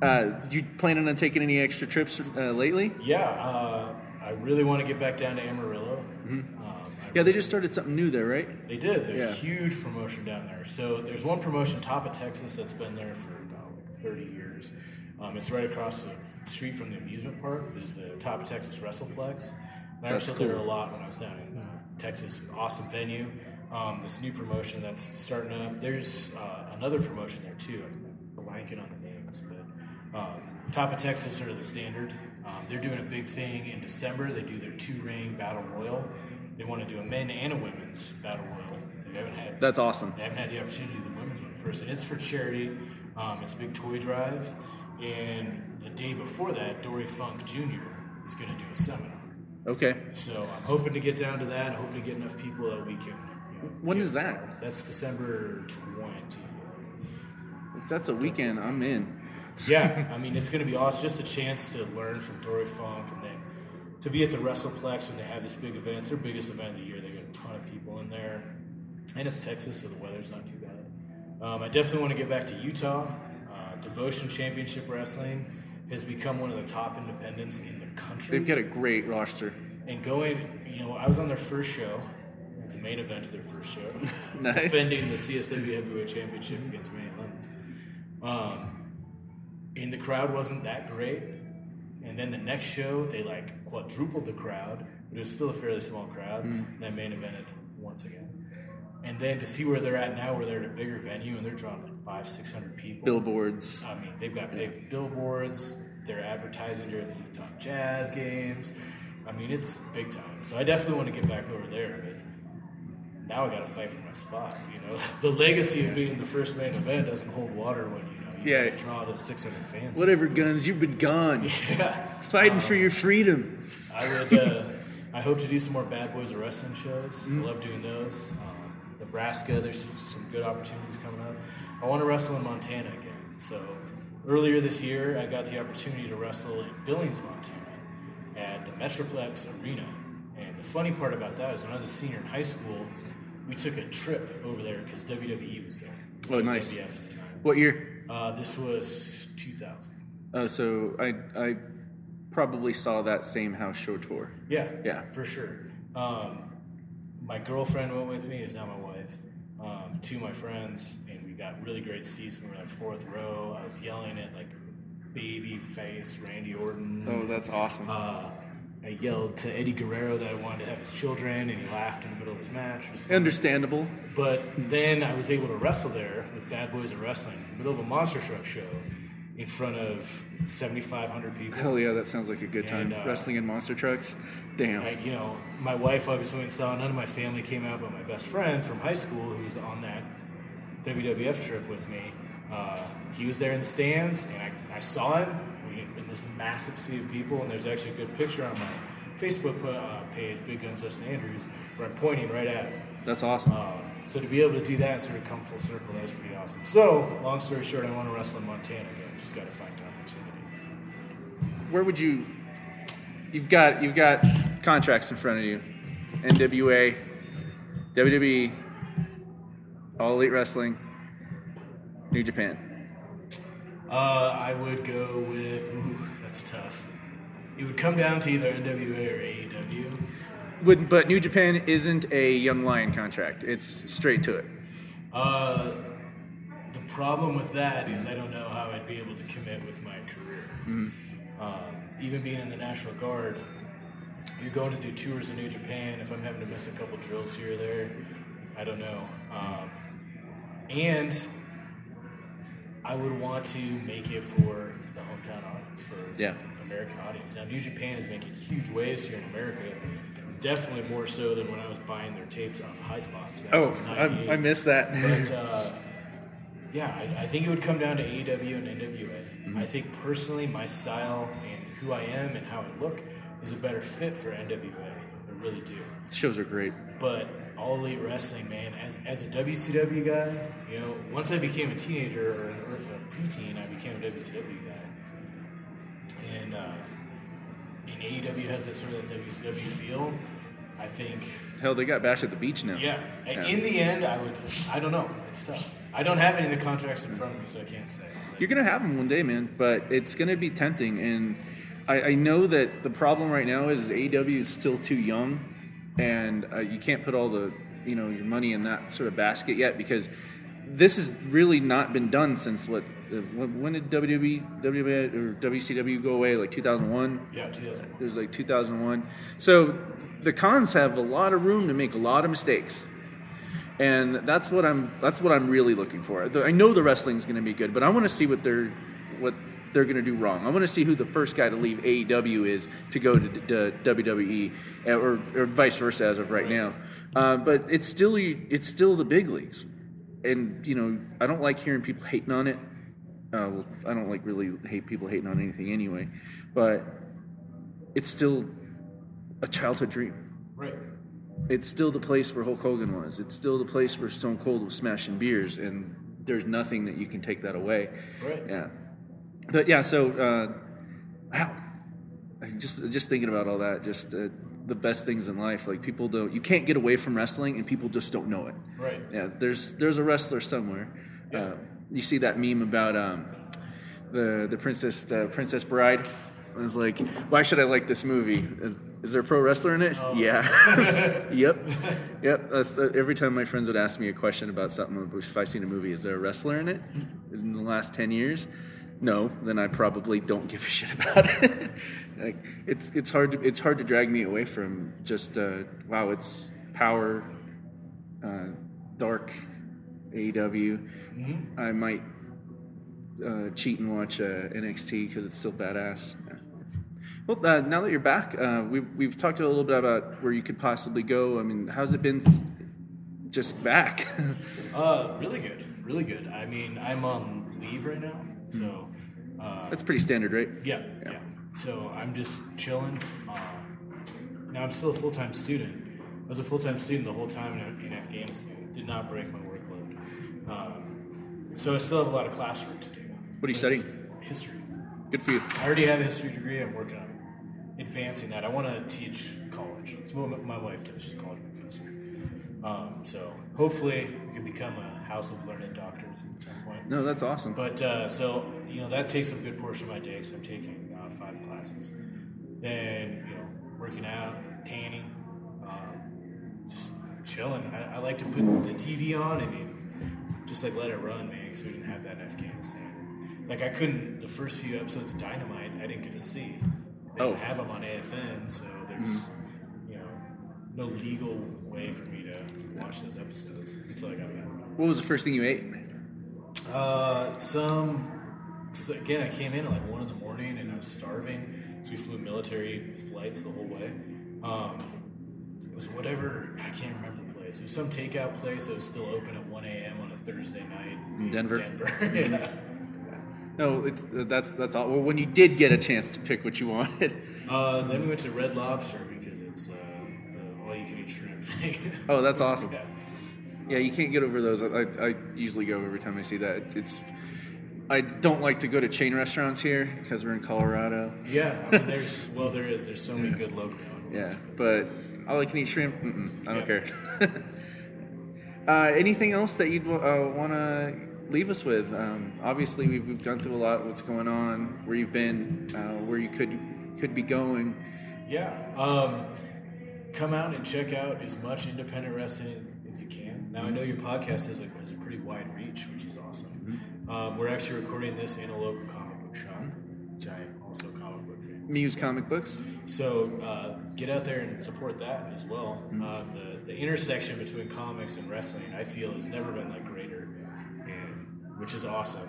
Uh, you planning on taking any extra trips uh, lately?
Yeah, uh, I really want to get back down to Amarillo. I-
Yeah, they just started something new there, right?
they did. There's
Yeah.
a huge promotion down there. So there's one promotion, top of Texas, that's been there for oh, like 30 years. Um, it's right across the street from the amusement park. There's the Top of Texas WrestlePlex. And I wrestled there a lot when I was down in uh, Texas. Awesome venue. Um, this new promotion that's starting up. There's uh, another promotion there too. I'm blanking on the names, but um, Top of Texas are the standard. Um, they're doing a big thing in December. They do their two ring battle royal. They want to do a men and a women's battle royal. They haven't had
That's awesome.
they haven't had the opportunity to do the women's one first, and it's for charity. Um, it's a big toy drive, and the day before that, Dory Funk Jr. is going to do a seminar.
Okay.
So I'm hoping to get down to that. Hoping to get enough people that we can. You know,
When is that?
That's December 20.
If that's a weekend, I'm in.
yeah, I mean, it's going to be awesome. Just a chance to learn from Dory Funk to be at the WrestlePlex when they have this big event. It's their biggest event of the year. They get a ton of people in there. And it's Texas, so the weather's not too bad. Um, I definitely want to get back to Utah. Uh, Devotion Championship Wrestling has become one of the top independents in the country.
They've got a great roster.
and going, you know, I was on their first show. It's the main event of their first show. <laughs>
Nice.
Defending the CSW Heavyweight Championship against Lemons. Um, and the crowd wasn't that great. And then the next show, they like quadrupled the crowd, but it was still a fairly small crowd. Mm. And then main evented once again. And then to see where they're at now, where they're at a bigger venue and they're drawing like five, six hundred people.
Billboards.
I mean, they've got big billboards. They're advertising during the Utah Jazz games. I mean, it's big time. So I definitely want to get back over there. But now I got to fight for my spot. You know, <laughs> the legacy of being the first main event doesn't hold water when you you
Yeah.
draw those 600 fans.
Whatever guns, you've been gone. <laughs>
Yeah.
Fighting for your freedom.
I would. Uh, I hope to do some more Bad Boys of Wrestling shows.
Mm-hmm.
I love doing those. Um, Nebraska, there's some- some good opportunities coming up. I want to wrestle in Montana again. So earlier this year, I got the opportunity to wrestle in Billings, Montana, at the Metroplex Arena. And the funny part about that is when I was a senior in high school, we took a trip over there because WWE was there.
Oh, nice.
WWF at the time.
What year?
Uh, this was 2000.
Uh, so I I probably saw that same house show tour.
Yeah,
Yeah.
for sure. Um, my girlfriend went with me, is now my wife. Um, two of my friends, and we got really great seats. We were like fourth row. I was yelling at like baby face Randy Orton.
Oh, that's awesome.
Uh, I yelled to Eddie Guerrero that I wanted to have his children, and he laughed in the middle of his match. It was fun.
Understandable.
But then I was able to wrestle there with Bad Boys of Wrestling, in the middle of a monster truck show, in front of 7,500 people.
Hell yeah, that sounds like a good time.
And, uh,
Wrestling in monster trucks. Damn.
I, you know, my wife obviously went and saw. None of my family came out, but my best friend from high school, who was on that WWF trip with me, uh, he was there in the stands, and I, I saw him this massive sea of people. And there's actually a good picture on my Facebook uh, page, Big Guns Justin Andrews, where I'm pointing right at him.
That's awesome.
Uh, so to be able to do that and sort of come full circle, that was pretty awesome. So, long story short, I want to wrestle in Montana again. Just got to find an opportunity.
Where would you? You've got you've got contracts in front of you. NWA, WWE, All Elite Wrestling, New Japan.
Uh, I would go with. Ooh, that's tough. It would come down to either NWA or AEW.
Would, but New Japan isn't a Young Lion contract. It's straight to it.
Uh, the problem with that is I don't know how I'd be able to commit with my career. Um, even being in the National Guard, you're going to do tours in New Japan. If I'm having to miss a couple drills here or there, I don't know. Um, and I would want to make it for the hometown audience, for
Yeah.
the American audience. Now, New Japan is making huge waves here in America. Definitely more so than when I was buying their tapes off High Spots. back
Oh,
in
I,
98.
I missed that.
But <laughs> uh, yeah, I, I think it would come down to AEW and NWA. I think personally, my style and who I am and how I look is a better fit for NWA. I really do.
Shows are great.
But all elite wrestling, man, as, as a WCW guy, you know, once I became a teenager or, an, preteen, I became a WCW guy. And, uh, and AEW has that sort of that WCW feel. I think
Hell, they got Bash at the Beach now.
yeah. And
Yeah.
In the end, I would. I don't know. It's tough. I don't have any of the contracts in front of me, so I can't say.
You're gonna have them one day, man. But it's gonna be tempting, and I, I know that the problem right now is AEW is still too young, and uh, you can't put all the you know your money in that sort of basket yet because this has really not been done since what? When, did WWE, WWE or WCW go away? Like 2001.
Yeah, 2001.
It was like 2001. So the cons have a lot of room to make a lot of mistakes. And that's what I'm that's what I'm really looking for. I know the wrestling's going to be good, but I want to see what they're what they're going to do wrong. I want to see who the first guy to leave AEW is to go to, to WWE uh, or, or vice versa as of right now. Uh, but it's still it's still the big leagues. And you know, I don't like hearing people hating on it. Uh, well, I don't like really hate people hating on anything anyway, but it's still a childhood dream.
Right.
It's still the place where Hulk Hogan was. It's still the place where Stone Cold was smashing beers, and there's nothing that you can take that away.
Right.
Yeah. But yeah, so uh, wow, just just thinking about all that, just uh, the best things in life. Like people don't, you can't get away from wrestling, and people just don't know it.
Right.
Yeah. There's there's a wrestler somewhere.
Yeah.
Uh, you see that meme about um, the the princess the princess bride. It's like, why should I like this movie? Uh, Is there a pro wrestler in it?
Oh.
Yeah. <laughs> yep. Yep. That's, uh, every time my friends would ask me a question about something, if I've seen a movie, is there a wrestler in it in the last 10 years? No, then I probably don't give a <laughs> shit about it. like, it's, it's, hard to, it's hard to drag me away from just, uh, wow, it's power, uh, dark, AEW. I might uh, cheat and watch uh, NXT because it's still badass. Yeah. Well, uh, now that you're back, uh, we've we've talked a little bit about where you could possibly go. I mean, how's it been? Just back. <laughs>
Uh, really good, really good. I mean, I'm on leave right now, so uh,
That's pretty standard, right?
yeah, yeah. So I'm just chilling. Uh, now I'm still a full time student. I was a full time student the whole time in, in Afghanistan. Did not break my. Um, so I still have a lot of classwork to do.
What are you studying?
History.
Good for you.
I already have a history degree. I'm working on advancing that. I want to teach college. It's what my wife does. She's a college professor. Um, so hopefully we can become a house of learned doctors at some point.
No, that's awesome.
But uh, so you know that takes a good portion of my day because I'm taking uh, five classes. Then you know working out, tanning, um, just chilling. I, I like to put the TV on and mean, just like let it run, man. Because we didn't have that in Afghanistan. Like I couldn't. The first few episodes of Dynamite, I didn't get to see. They
Oh.
don't have them on AFN, so there's you know no legal way for me to watch those episodes until I got back.
What was the first thing you ate?
Uh, some. Cause again, I came in at like one in the morning and I was starving. So we flew military flights the whole way. Um, it was whatever I can't remember the place. It was some takeout place that was still open at 1 a.m. on Thursday night
In Denver?
Denver. <laughs> yeah.
No, it's that's that's all. Well, when you did get a chance to pick what you wanted.
Uh, then we went to Red Lobster because it's uh, the all-you-can-eat shrimp thing. <laughs>
Oh, that's awesome.
yeah.
Yeah, you can't get over those. I, I, usually go every time I see that. It's I don't like to go to chain restaurants here because we're in Colorado.
Yeah, I mean, there's well, there is. There's so many good local.
Yeah, but all I can eat shrimp. Mm-mm, I don't
Yeah.
care. <laughs> uh, anything else that you'd uh, want to leave us with? Um, obviously, we've, we've gone through a lot. What's going on? Where you've been? Uh, where you could could be going?
Yeah. Um, come out and check out as much independent wrestling as you can. Now, I know your podcast has a, has a pretty wide reach, which is awesome. Um, we're actually recording this in a local comic book shop, which I am also a comic book fan.
Muse comic books.
So uh, get out there and support that as well. Uh, the, the intersection between comics and wrestling, I feel, has never been like greater, and, which is awesome.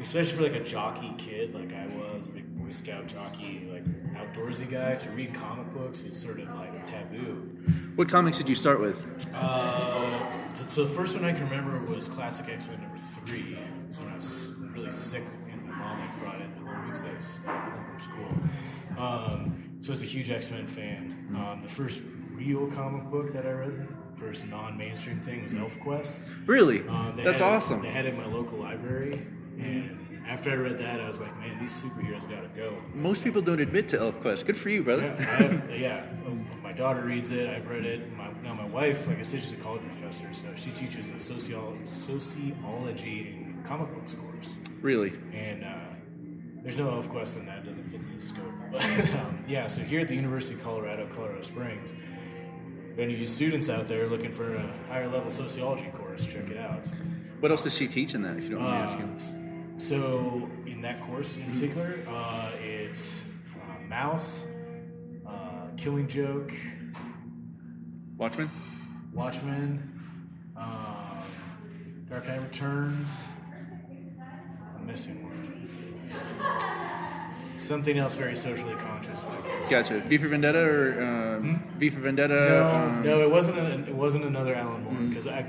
Especially for like a jockey kid like I was, a big Boy Scout jockey, like outdoorsy guy, to read comic books was sort of like taboo.
What comics did you start with?
Uh, so the first one I can remember was Classic X Men number three. It was when I was really sick and my mom like brought it home because I was home from school. Um, so I was a huge X Men fan. Um, the first real comic book that I read, first non-mainstream thing, was ElfQuest.
Really?
Um,
That's
had it-
awesome.
They had it in my local library, and after I read that, I was like, man, these superheroes got to go.
Most people don't admit to ElfQuest. Good for you, brother.
Yeah, have, <laughs> yeah. um, My daughter reads it. I've read it. My, now my wife, like I said, she's a college professor, so she teaches a socio- sociology and comic books course.
really?
And uh, there's no ElfQuest in that; it doesn't fit in the scope. But <laughs> um, yeah, so here at the University of Colorado, Colorado Springs, if any of you students out there looking for a higher level sociology course, check it out.
What else does she teach in that? If you don't mind
Uh,
asking.
so in that course in particular, uh, it's uh, Maus, uh, Killing Joke,
Watchmen.
Watchmen, um, Dark Knight Returns. I'm missing one. Something else very socially conscious.
Gotcha. V for Vendetta or um, V for Vendetta?
No,
um,
no, it wasn't. A, it wasn't another Alan Moore because I.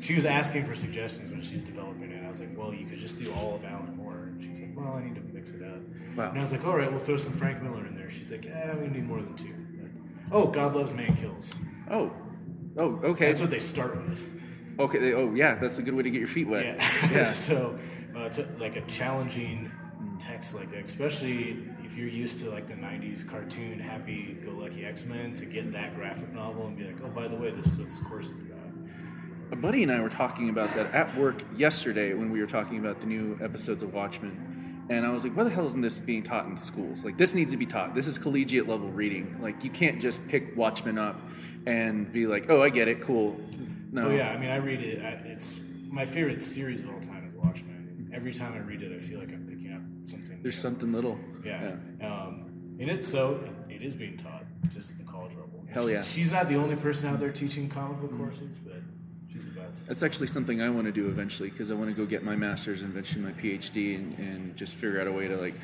She was asking for suggestions when she was developing it. I was like, "Well, you could just do all of Alan Moore." And she's like, "Well, I need to mix it up."
Wow.
And I was like, "All right, we'll throw some Frank Miller in there." She's like, "Yeah, we need more than two. Oh, God loves man kills.
Oh, oh, okay.
That's what they start with.
Okay. they- Oh, yeah. That's a good way to get your feet wet.
Yeah. <laughs>
Yeah.
so uh, it's a, like a challenging text like that, especially if you're used to like the '90s cartoon happy-go-lucky X-Men, to get that graphic novel and be like, oh, by the way, this is what this course is about.
A buddy and I were talking about that at work yesterday when we were talking about the new episodes of Watchmen. And I was like, why the hell isn't this being taught in schools? Like, this needs to be taught. This is collegiate level reading. Like, you can't just pick Watchmen up and be like, oh, I get it, cool. No.
Oh yeah, I mean, I read it. I, it's my favorite series of all time is Watchmen. Every time I read it, I feel like I'm picking up something.
There's something little.
Yeah. Um, and it's so it is being taught just at the college level.
Hell yeah.
She's not the only person out there teaching comic book courses, but she's the best.
That's actually something I want to do eventually because I want to go get my master's and eventually my PhD and, and just figure out a way to like,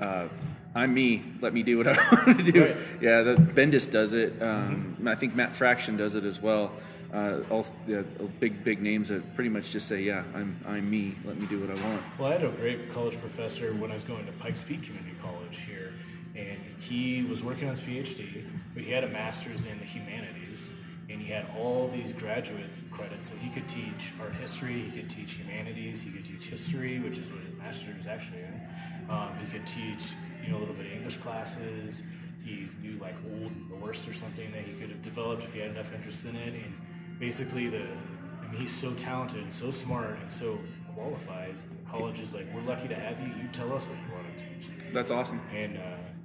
uh, I'm me. Let me do what I <laughs> want to do.
Right.
Yeah, the Bendis does it. Um, I think Matt Fraction does it as well. Uh, all yeah, big big names that pretty much just say, yeah, I'm I'm me. Let me do what I want.
Well, I had a great college professor when I was going to Pikes Peak Community College here, and he was working on his PhD, but he had a master's in the humanities, and he had all these graduate credits. So he could teach art history, he could teach humanities, he could teach history, which is what his master's is actually in. Um, he could teach, you know, a little bit of English classes. He knew like old Norse or something that he could have developed if he had enough interest in it. And basically, the I mean, he's so talented and so smart and so qualified. College is like, we're lucky to have you. You tell us what you want to teach.
That's awesome.
And uh,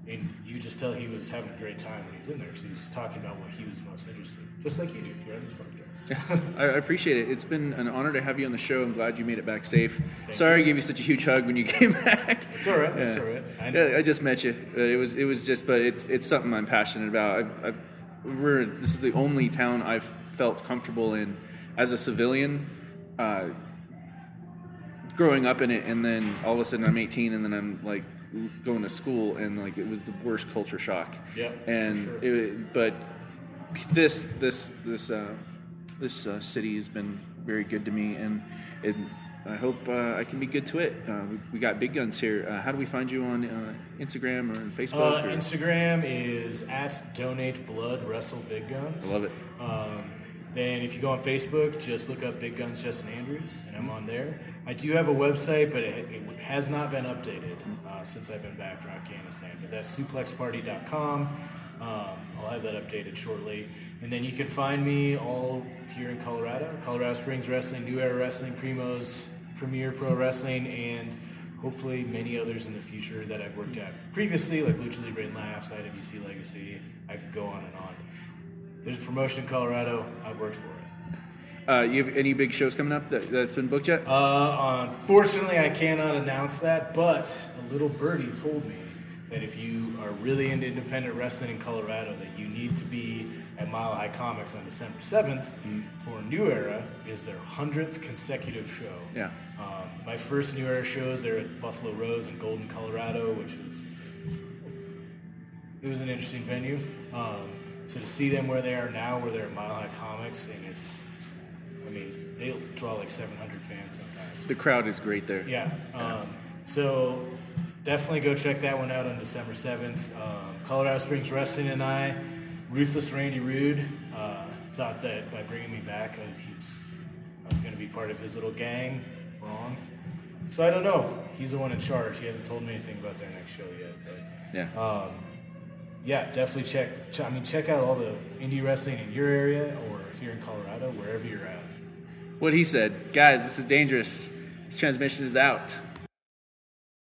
and you just tell he was having a great time when he's in there. because he was talking about what he was most interested in, just like you do here on this podcast. <laughs>
I appreciate it. It's been an honor to have you on the show. I'm glad you made it back safe. Sorry I gave you such a huge hug when you <laughs> came back.
It's all right. It's all right. I.
Yeah, I just met you. Uh, It was it was just, but it's it's something I'm passionate about. I've, I've, we're this is the only town I've felt comfortable in as a civilian. Uh, growing up in it, and then all of a sudden I'm 18, and then I'm like going to school, and like it was the worst culture shock.
For
And
sure.
it, but this this this uh, this uh, city has been very good to me, and it, I hope uh, I can be good to it. Uh, we, we got big guns here. Uh, how do we find you on uh, Instagram or on Facebook?
Uh,
or-
Instagram is at donate blood wrestle big guns.
I love it.
Um, then if you go on Facebook, just look up Big Guns Justin Andrews, and I'm on there. I do have a website, but it, it has not been updated uh, since I've been back from Afghanistan. But that's suplexparty.com. Um, I'll have that updated shortly. And then you can find me all here in Colorado, Colorado Springs Wrestling, New Era Wrestling, Primo's Premier Pro Wrestling, and hopefully many others in the future that I've worked at previously, like Lucha Libre and Laughs, IWC Legacy. I could go on and on. There's a promotion in Colorado. I've worked for it.
Uh, you have any big shows coming up that, that's been booked yet?
Uh, unfortunately, I cannot announce that, but a little birdie told me that if you are really into independent wrestling in Colorado, that you need to be at Mile High Comics on December 7th for New Era is their 100th consecutive show.
Yeah.
Um, my first New Era shows, they're at Buffalo Rose in Golden, Colorado, which was it was an interesting venue. Um, so to see them where they are now, where they're at Mile High Comics, and it's, I mean, they'll draw like 700 fans sometimes.
The crowd is great there.
Yeah. Um, so definitely go check that one out on December 7th. Um, Colorado Springs Wrestling and I, Ruthless Randy Rude, uh, thought that by bringing me back, I was—I was going to be part of his little gang. Wrong. So I don't know. He's the one in charge. He hasn't told me anything about their next show yet. But
Yeah.
um, yeah, definitely check. ch- I mean, check out all the indie wrestling in your area or here in Colorado, wherever you're at.
What he said, guys, this is dangerous. This transmission is out.